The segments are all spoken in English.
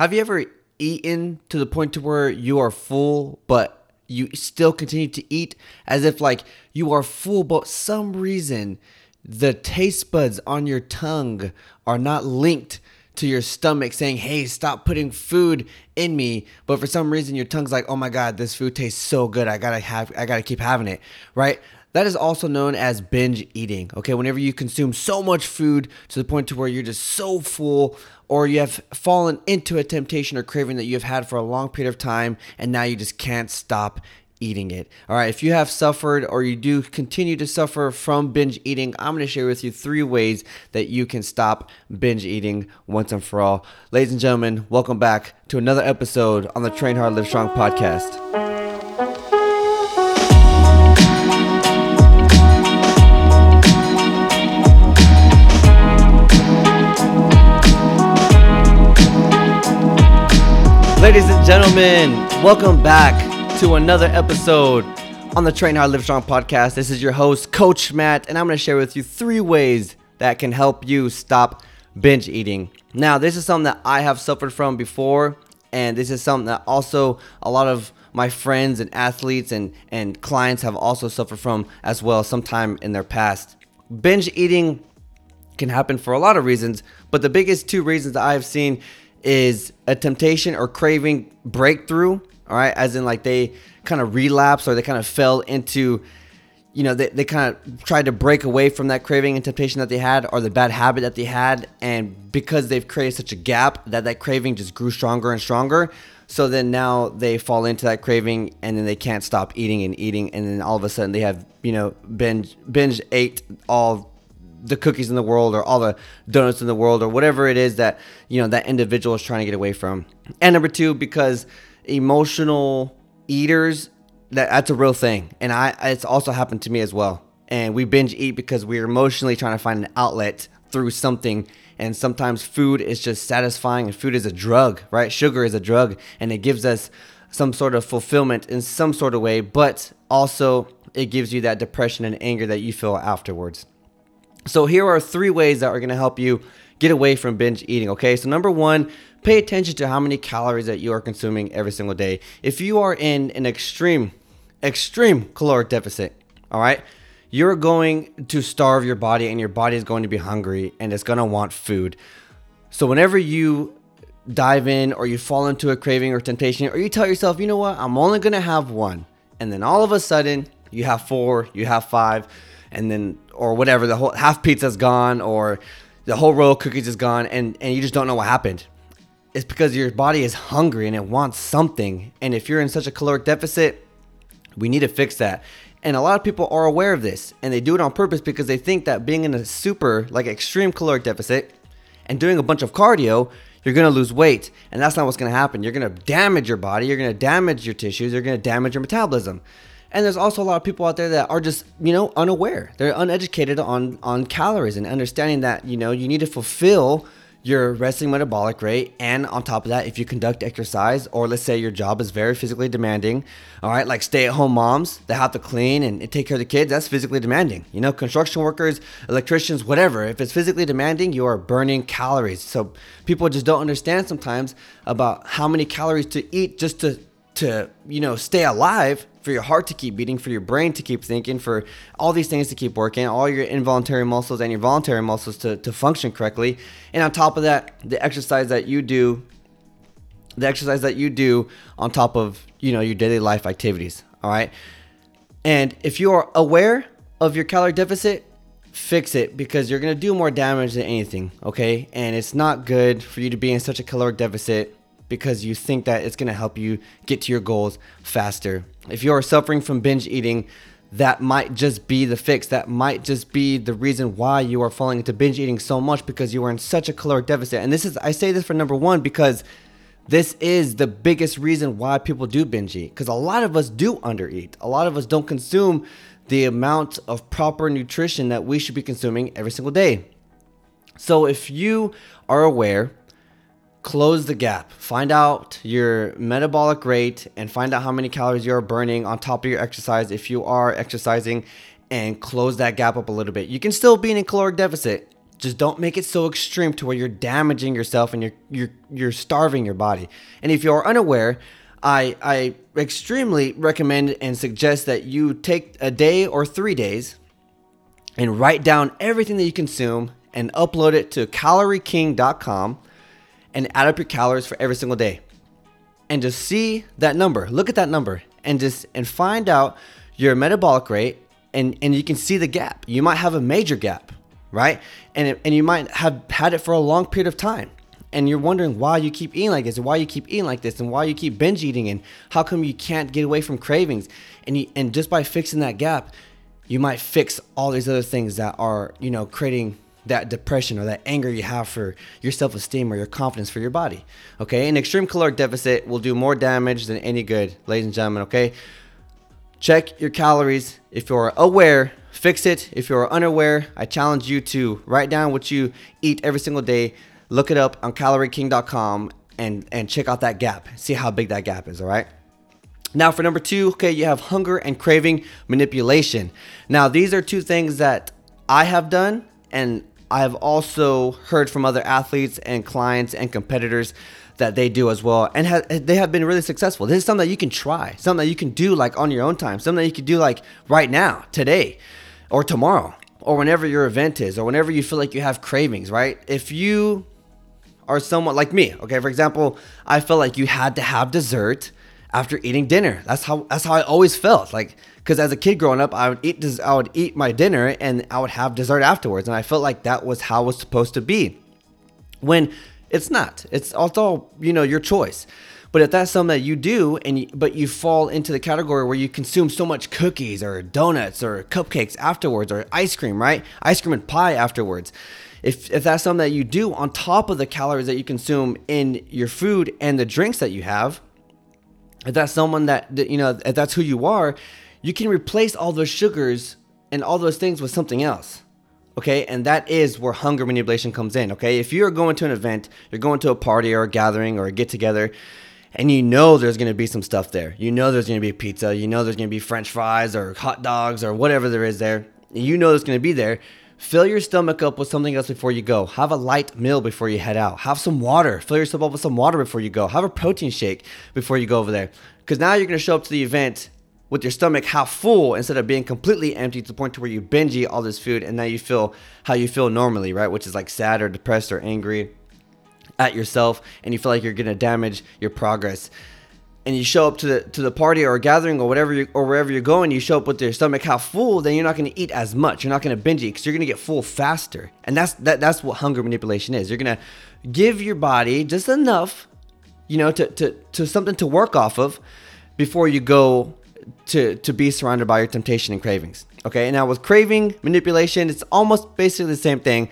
Have you ever eaten to the point to where you are full, but you still continue to eat as if like you are full, but some reason the taste buds on your tongue are not linked to your stomach saying, "Hey, stop putting food in me." But for some reason your tongue's like, "Oh my god, this food tastes so good. I got to have I got to keep having it." Right? That is also known as binge eating. Okay, whenever you consume so much food to the point to where you're just so full or you have fallen into a temptation or craving that you've had for a long period of time and now you just can't stop eating it. All right, if you have suffered or you do continue to suffer from binge eating, I'm going to share with you three ways that you can stop binge eating once and for all. Ladies and gentlemen, welcome back to another episode on the Train Hard Live Strong podcast. Ladies and gentlemen, welcome back to another episode on the Train Hard Live Strong podcast. This is your host, Coach Matt, and I'm going to share with you three ways that can help you stop binge eating. Now, this is something that I have suffered from before, and this is something that also a lot of my friends and athletes and, and clients have also suffered from as well sometime in their past. Binge eating can happen for a lot of reasons, but the biggest two reasons that I've seen is a temptation or craving breakthrough. All right, as in like they kind of relapse or they kind of fell into, you know, they, they kind of tried to break away from that craving and temptation that they had or the bad habit that they had. And because they've created such a gap that that craving just grew stronger and stronger. So then now they fall into that craving and then they can't stop eating and eating. And then all of a sudden they have, you know, binge, binge ate all the cookies in the world or all the donuts in the world or whatever it is that you know that individual is trying to get away from. And number two because emotional eaters that that's a real thing. And i it's also happened to me as well. And we binge eat because we're emotionally trying to find an outlet through something. And sometimes food is just satisfying and food is a drug right? Sugar is a drug and it gives us some sort of fulfillment in some sort of way but also it gives you that depression and anger that you feel afterwards so here are three ways that are going to help you get away from binge eating, okay? So number 1, pay attention to how many calories that you are consuming every single day. If you are in an extreme extreme caloric deficit, all right? You're going to starve your body and your body is going to be hungry and it's going to want food. So whenever you dive in or you fall into a craving or temptation or you tell yourself, "You know what? I'm only going to have one." And then all of a sudden, you have 4, you have 5, and then or whatever the whole half pizza's gone or the whole row of cookies is gone and and you just don't know what happened. It's because your body is hungry and it wants something and if you're in such a caloric deficit we need to fix that. And a lot of people are aware of this and they do it on purpose because they think that being in a super like extreme caloric deficit and doing a bunch of cardio you're going to lose weight and that's not what's going to happen. You're going to damage your body you're going to damage your tissues you're going to damage your metabolism and there's also a lot of people out there that are just, you know, unaware. They're uneducated on on calories and understanding that, you know, you need to fulfill your resting metabolic rate. And on top of that if you conduct exercise or let's say your job is very physically demanding all right like stay at home moms that have to clean and take care of the kids that's physically demanding. You know construction workers electricians whatever if it's physically demanding you are burning calories. So people just don't understand sometimes about how many calories to eat just to to you know stay alive for your heart to keep beating, for your brain to keep thinking, for all these things to keep working, all your involuntary muscles and your voluntary muscles to, to function correctly. And on top of that, the exercise that you do, the exercise that you do on top of, you know, your daily life activities. All right. And if you are aware of your calorie deficit, fix it because you're going to do more damage than anything. Okay. And it's not good for you to be in such a caloric deficit because you think that it's going to help you get to your goals faster. If you are suffering from binge eating, that might just be the fix. That might just be the reason why you are falling into binge eating so much because you are in such a caloric deficit. And this is, I say this for number one because this is the biggest reason why people do binge eat. Because a lot of us do undereat. A lot of us don't consume the amount of proper nutrition that we should be consuming every single day. So if you are aware close the gap. Find out your metabolic rate and find out how many calories you're burning on top of your exercise if you are exercising and close that gap up a little bit. You can still be in a caloric deficit Just don't make it so extreme to where you're damaging yourself and you're you're you're starving your body. And if you're unaware, I I extremely recommend and suggest that you take a day or 3 days and write down everything that you consume and upload it to calorieking.com and add up your calories for every single day. And just see that number. Look at that number and just and find out your metabolic rate and and you can see the gap. You might have a major gap, right? And it, and you might have had it for a long period of time. And you're wondering why you keep eating like this, and why you keep eating like this, and why you keep binge eating, and how come you can't get away from cravings. And you, and just by fixing that gap, you might fix all these other things that are you know creating that depression or that anger you have for your self-esteem or your confidence for your body. Okay, an extreme caloric deficit will do more damage than any good, ladies and gentlemen. Okay, check your calories. If you're aware, fix it. If you're unaware, I challenge you to write down what you eat every single day. Look it up on calorieking.com and and check out that gap. See how big that gap is. All right. Now, for number two, okay, you have hunger and craving manipulation. Now, these are two things that I have done and I've also heard from other athletes and clients and competitors that they do as well, and ha- they have been really successful. This is something that you can try, something that you can do like on your own time, something that you can do like right now, today, or tomorrow, or whenever your event is, or whenever you feel like you have cravings. Right? If you are someone like me, okay, for example, I felt like you had to have dessert after eating dinner. That's how that's how I always felt. Like because as a kid growing up, I would eat I would eat my dinner and I would have dessert afterwards, and I felt like that was how it was supposed to be. When it's not. It's all you know your choice. But if that's something that you do, and you, but you fall into the category where you consume so much cookies or donuts or cupcakes afterwards or ice cream, right? Ice cream and pie afterwards. If, if that's something that you do on top of the calories that you consume in your food and the drinks that you have, if that's someone that you know, if that's who you are, you can replace all those sugars and all those things with something else. Okay, and that is where hunger manipulation comes in. Okay, if you're going to an event, you're going to a party or a gathering or a get together, and you know there's to be some stuff there. You know there's to be pizza. You know there's to be French fries or hot dogs or whatever there is there. You know there's to be there. Fill your stomach up with something else before you go. Have a light meal before you head out. Have some water. Fill yourself up with some water before you go. Have a protein shake before you go over there. Because now you're going to show up to the event with your stomach half full instead of being completely empty to the point to where you binge eat all this food and now you feel how you feel normally, right? Which is like sad or depressed or angry at yourself and you feel like you're gonna damage your progress. And you show up to the to the party or gathering or whatever you, or wherever you're going, you show up with your stomach half full, then you're not gonna eat as much. You're not gonna binge eat because you're gonna get full faster. And that's that that's what hunger manipulation is. You're gonna give your body just enough, you know, to to, to something to work off of before you go to to be surrounded by your temptation and cravings. Okay, now with craving manipulation, it's almost basically the same thing.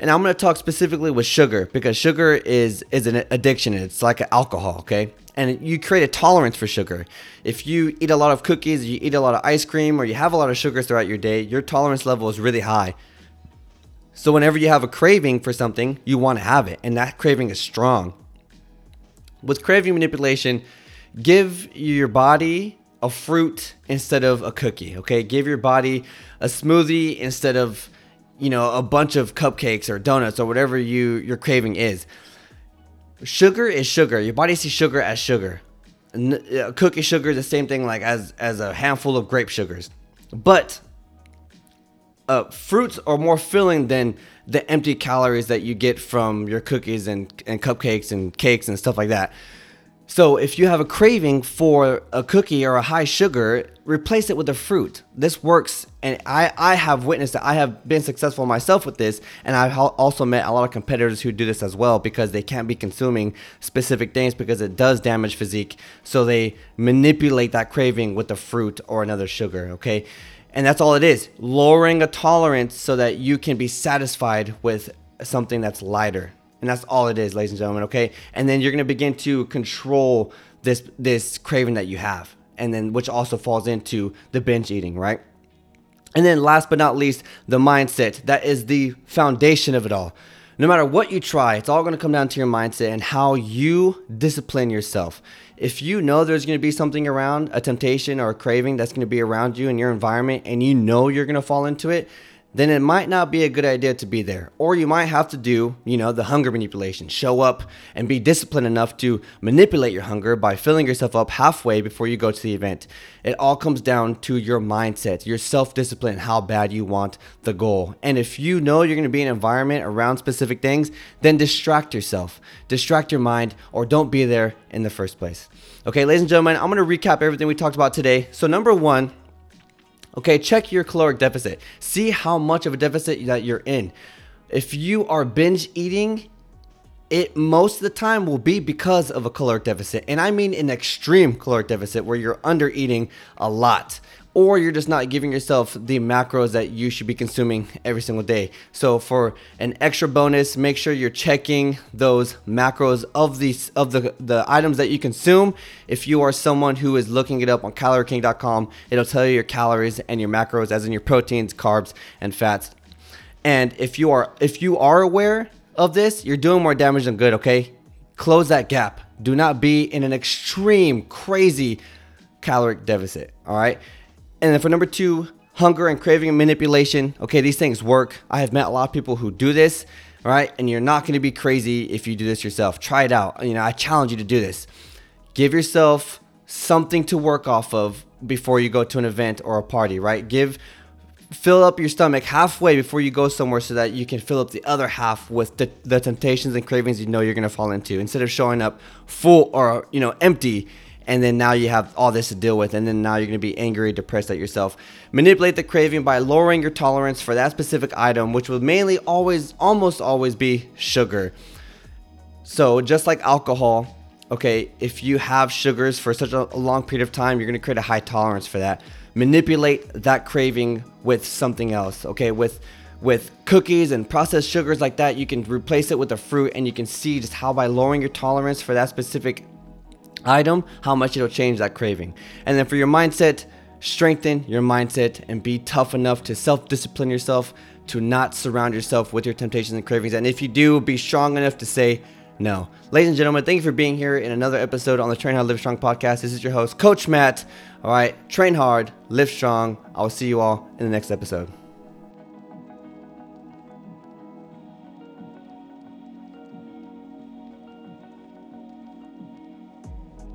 And I'm to talk specifically with sugar because sugar is is an addiction. It's like alcohol. Okay, and you create a tolerance for sugar. If you eat a lot of cookies, you eat a lot of ice cream, or you have a lot of sugar throughout your day, your tolerance level is really high. So whenever you have a craving for something, you want to have it, and that craving is strong. With craving manipulation, give your body a fruit instead of a cookie. Okay, give your body a smoothie instead of you know a bunch of cupcakes or donuts or whatever you your craving is. Sugar is sugar. Your body sees sugar as sugar. Uh, cookie sugar is the same thing like as as a handful of grape sugars, but uh, fruits are more filling than the empty calories that you get from your cookies and, and cupcakes and cakes and stuff like that. So if you have a craving for a cookie or a high sugar, replace it with a fruit. This works, and I, I have witnessed that. I have been successful myself with this, and I've also met a lot of competitors who do this as well because they can't be consuming specific things because it does damage physique. So they manipulate that craving with a fruit or another sugar, okay? And that's all it is lowering a tolerance so that you can be satisfied with something that's lighter. And that's all it is, ladies and gentlemen, okay? And then you're gonna begin to control this this craving that you have. And then which also falls into the binge eating, right? And then last but not least, the mindset. That is the foundation of it all. No matter what you try, it's all going to come down to your mindset and how you discipline yourself. If you know there's going to be something around, a temptation or a craving that's going to be around you in your environment, and you know you're going to fall into it, then it might not be a good idea to be there. Or you might have to do, you know, the hunger manipulation. Show up and be disciplined enough to manipulate your hunger by filling yourself up halfway before you go to the event. It all comes down to your mindset, your self discipline, how bad you want the goal. And if you know you're gonna be in an environment around specific things, then distract yourself, distract your mind, or don't be there in the first place. Okay, ladies and gentlemen, I'm gonna recap everything we talked about today. So, number one, Okay, check your caloric deficit. See how much of a deficit that you're in. If you are binge eating, it most of the time will be because of a caloric deficit. And I mean an extreme caloric deficit where you're under eating a lot or you're just not giving yourself the macros that you should be consuming every single day. So for an extra bonus, make sure you're checking those macros of these of the the items that you consume. If you are someone who is looking it up on calorieking.com, it'll tell you your calories and your macros as in your proteins, carbs, and fats. And if you are if you are aware of this, you're doing more damage than good, okay? Close that gap. Do not be in an extreme crazy caloric deficit, all right? And then for number two, hunger and craving and manipulation. Okay, these things work. I have met a lot of people who do this, all right? And you're not gonna be crazy if you do this yourself. Try it out. You know, I challenge you to do this. Give yourself something to work off of before you go to an event or a party, right? Give fill up your stomach halfway before you go somewhere so that you can fill up the other half with the, the temptations and cravings you know you're going to fall into instead of showing up full or you know empty and then now you have all this to deal with and then now you're going to be angry depressed at yourself. Manipulate the craving by lowering your tolerance for that specific item which will mainly always almost always be sugar. So just like alcohol okay if you have sugars for such a, long period of time you're to create a high tolerance for that manipulate that craving with something else okay with with cookies and processed sugars like that you can replace it with a fruit and you can see just how by lowering your tolerance for that specific item, how much it'll change that craving. And then for your mindset, strengthen your mindset and be tough enough to self discipline yourself to not surround yourself with your temptations and cravings. And if you do, be strong enough to say no. Ladies and gentlemen, thank you for being here in another episode on the Train Hard Live Strong podcast. This is your host, Coach Matt. All right, train hard, live strong. I'll see you all in the next episode.